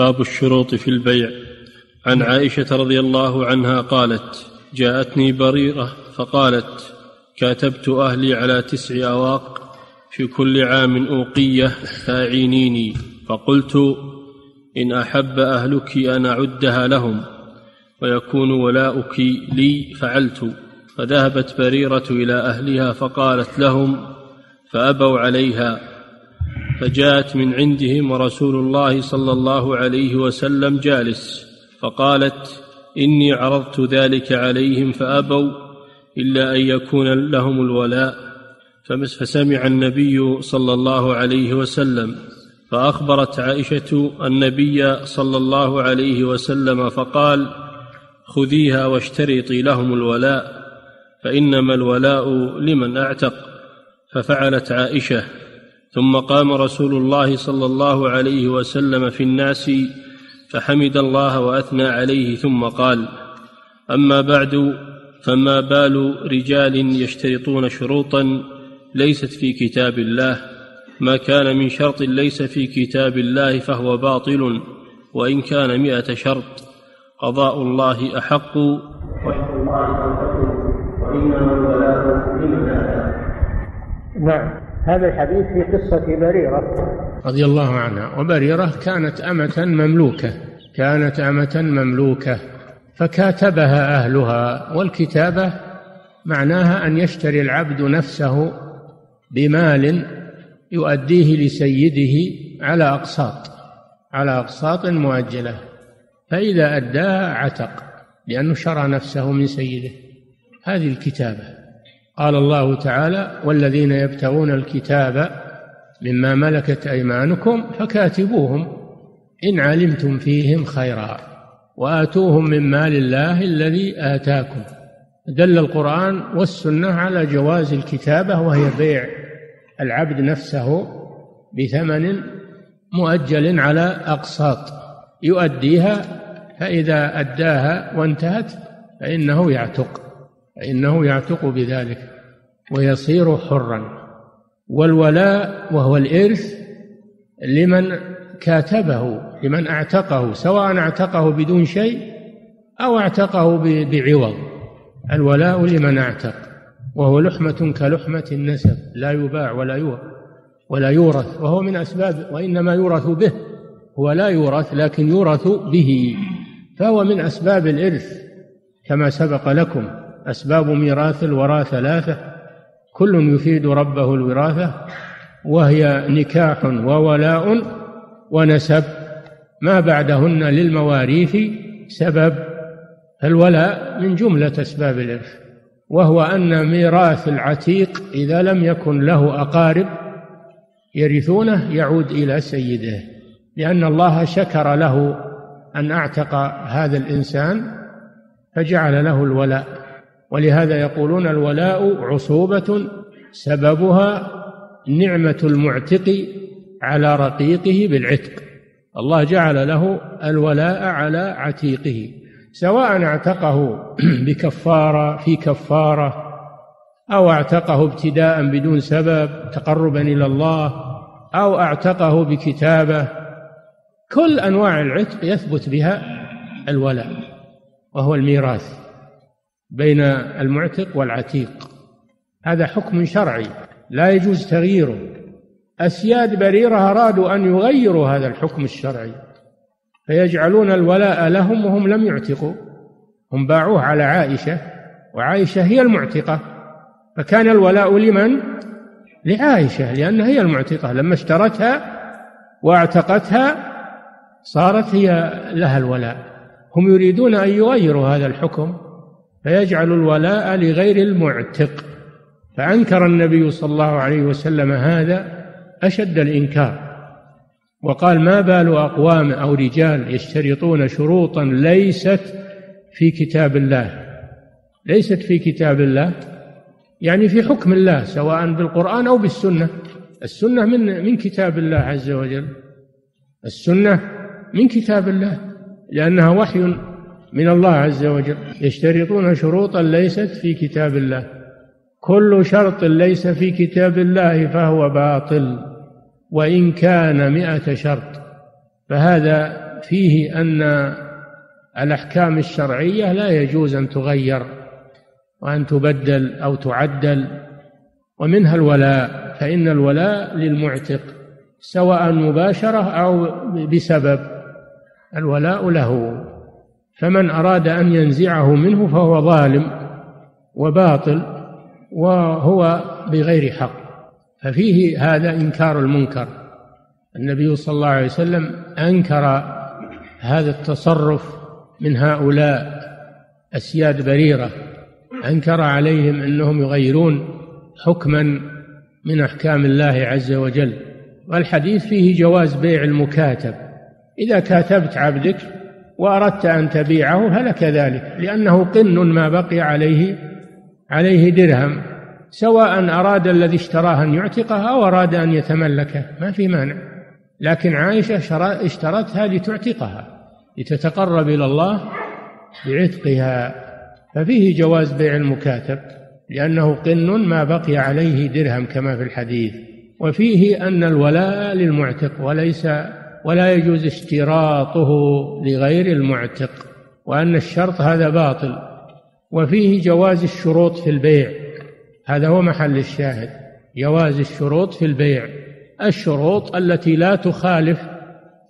باب الشروط في البيع. عن عائشة رضي الله عنها قالت جاءتني بريرة فقالت كاتبت أهلي على تسع أواق في كل عام أوقية فاعينيني فقلت إن أحب أهلك أن أعدها لهم ويكون ولاؤك لي فعلت. فذهبت بريرة إلى أهلها فقالت لهم فأبوا عليها. فجاءت من عندهم ورسول الله صلى الله عليه وسلم جالس فقالت إني عرضت ذلك عليهم فأبوا إلا أن يكون لهم الولاء. فسمع النبي صلى الله عليه وسلم فأخبرت عائشة النبي صلى الله عليه وسلم فقال خذيها واشترطي لهم الولاء فإنما الولاء لمن أعتق. ففعلت عائشة ثم قام رسول الله صلى الله عليه وسلم في الناس فحمد الله وأثنى عليه ثم قال أما بعد فما بال رجال يشترطون شروطا ليست في كتاب الله؟ ما كان من شرط ليس في كتاب الله فهو باطل وإن كان مائه شرط. قضاء الله أحق. وحق الله وانما الولاء نعم. هذا الحديث في قصة بريرة. رضي الله عنها. وبريرة كانت أمة مملوكة. كانت أمة مملوكة. فكاتبها أهلها. والكتابة معناها أن يشتري العبد نفسه بمال يؤديه لسيده على أقساط. على أقساط مؤجلة. فإذا أداها عتق لأنه شرى نفسه من سيده. هذه الكتابة. قال الله تعالى والذين يبتغون الكتاب مما ملكت أيمانكم فكاتبوهم إن علمتم فيهم خيرا وآتوهم من مال الله الذي آتاكم. دل القرآن والسنة على جواز الكتابة وهي بيع العبد نفسه بثمن مؤجل على أقساط. يؤديها فإذا أداها وانتهت فإنه يعتق. فإنه يعتق بذلك ويصير حرا. والولاء وهو الإرث لمن كاتبه لمن اعتقه سواء اعتقه بدون شيء أو اعتقه بعوض. الولاء لمن اعتق وهو لحمة كلحمة النسب لا يباع ولا يورث ولا يورث وهو من أسباب وإنما يورث به. هو لا يورث لكن يورث به فهو من أسباب الإرث كما سبق لكم. أسباب ميراث الورى ثلاثة كل يفيد ربه الوراثة وهي نكاح وولاء ونسب. ما بعدهن للمواريث سبب الولاء من جملة أسباب الإرث وهو أن ميراث العتيق إذا لم يكن له أقارب يرثونه يعود إلى سيده لأن الله شكر له أن أعتق هذا الإنسان فجعل له الولاء. ولهذا يقولون الولاء عصوبة سببها نعمة المعتق على رقيقه بالعتق. الله جعل له الولاء على عتيقه. سواء اعتقه بكفارة في كفارة أو اعتقه ابتداء بدون سبب تقربا إلى الله أو اعتقه بكتابة كل أنواع العتق يثبت بها الولاء وهو الميراث. بين المعتق والعتيق. هذا حكم شرعي لا يجوز تغييره. أسياد بريرة أرادوا أن يغيروا هذا الحكم الشرعي فيجعلون الولاء لهم وهم لم يعتقوا. هم باعوه على عائشة وعائشة هي المعتقة. فكان الولاء لمن؟ لعائشة لأنها هي المعتقة. لما اشترتها واعتقتها صارت هي لها الولاء. هم يريدون أن يغيروا هذا الحكم. فيجعل الولاء لغير المعتق. فأنكر النبي صلى الله عليه وسلم هذا أشد الإنكار. وقال ما بال أقوام أو رجال يشترطون شروطا ليست في كتاب الله. ليست في كتاب الله يعني في حكم الله سواء بالقرآن أو بالسنة. السنة من من كتاب الله عز وجل. السنة من كتاب الله لأنها وحي من الله عز وجل. يشترطون شروطا ليست في كتاب الله. كل شرط ليس في كتاب الله فهو باطل وإن كان مئة شرط. فهذا فيه أن الأحكام الشرعية لا يجوز أن تغير وأن تبدل أو تعدل. ومنها الولاء فإن الولاء للمعتق سواء مباشرة أو بسبب. الولاء له. فمن أراد أن ينزعه منه فهو ظالم وباطل وهو بغير حق. ففيه هذا إنكار المنكر. النبي صلى الله عليه وسلم أنكر هذا التصرف من هؤلاء أسياد بريرة. أنكر عليهم أنهم يغيرون حكما من أحكام الله عز وجل. والحديث فيه جواز بيع المكاتب. إذا كاتبت عبدك وأردت أن تبيعه فلك ذلك لأنه قن ما بقي عليه عليه درهم سواء أراد الذي اشتراه أن يعتقه أو أراد أن يتملكه ما في مانع. لكن عائشة اشترتها لتعتقها لتتقرب إلى الله بعتقها. ففيه جواز بيع المكاتب لأنه قن ما بقي عليه درهم كما في الحديث. وفيه أن الولاء للمعتق وليس ولا يجوز اشتراطه لغير المعتق وأن الشرط هذا باطل وفيه جواز الشروط في البيع. هذا هو محل الشاهد جواز الشروط في البيع. الشروط التي لا تخالف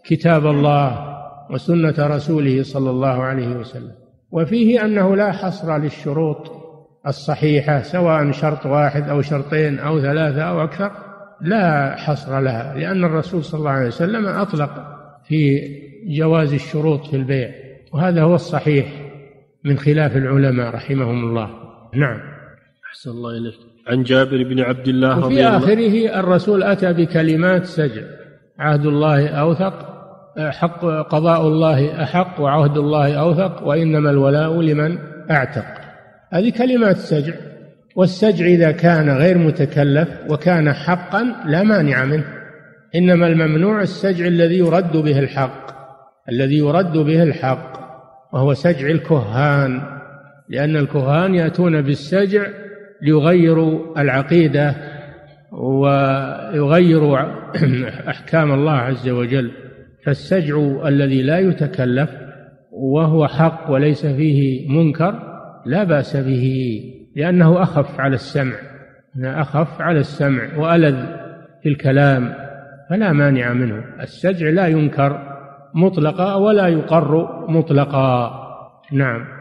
كتاب الله وسنة رسوله صلى الله عليه وسلم. وفيه أنه لا حصر للشروط الصحيحة سواء شرط واحد أو شرطين أو ثلاثة أو أكثر. لا حصر لها لأن الرسول صلى الله عليه وسلم أطلق في جواز الشروط في البيع وهذا هو الصحيح من خلاف العلماء رحمهم الله. نعم. أحسن الله إليك. عن جابر بن عبد الله رضي الله وفي آخره الرسول أتى بكلمات سجع عهد الله أوثق حق قضاء الله أحق وعهد الله أوثق وإنما الولاء لمن أعتق. هذه كلمات سجع. والسجع إذا كان غير متكلف وكان حقا لا مانع منه. إنما الممنوع السجع الذي يرد به الحق الذي يرد به الحق وهو سجع الكهان لأن الكهان يأتون بالسجع ليغيروا العقيدة ويغيروا أحكام الله عز وجل. فالسجع الذي لا يتكلف وهو حق وليس فيه منكر لا بأس به. لأنه أخف على السمع. أخف على السمع وألذ في الكلام فلا مانع منه. السجع لا ينكر مطلقا ولا يقر مطلقا. نعم.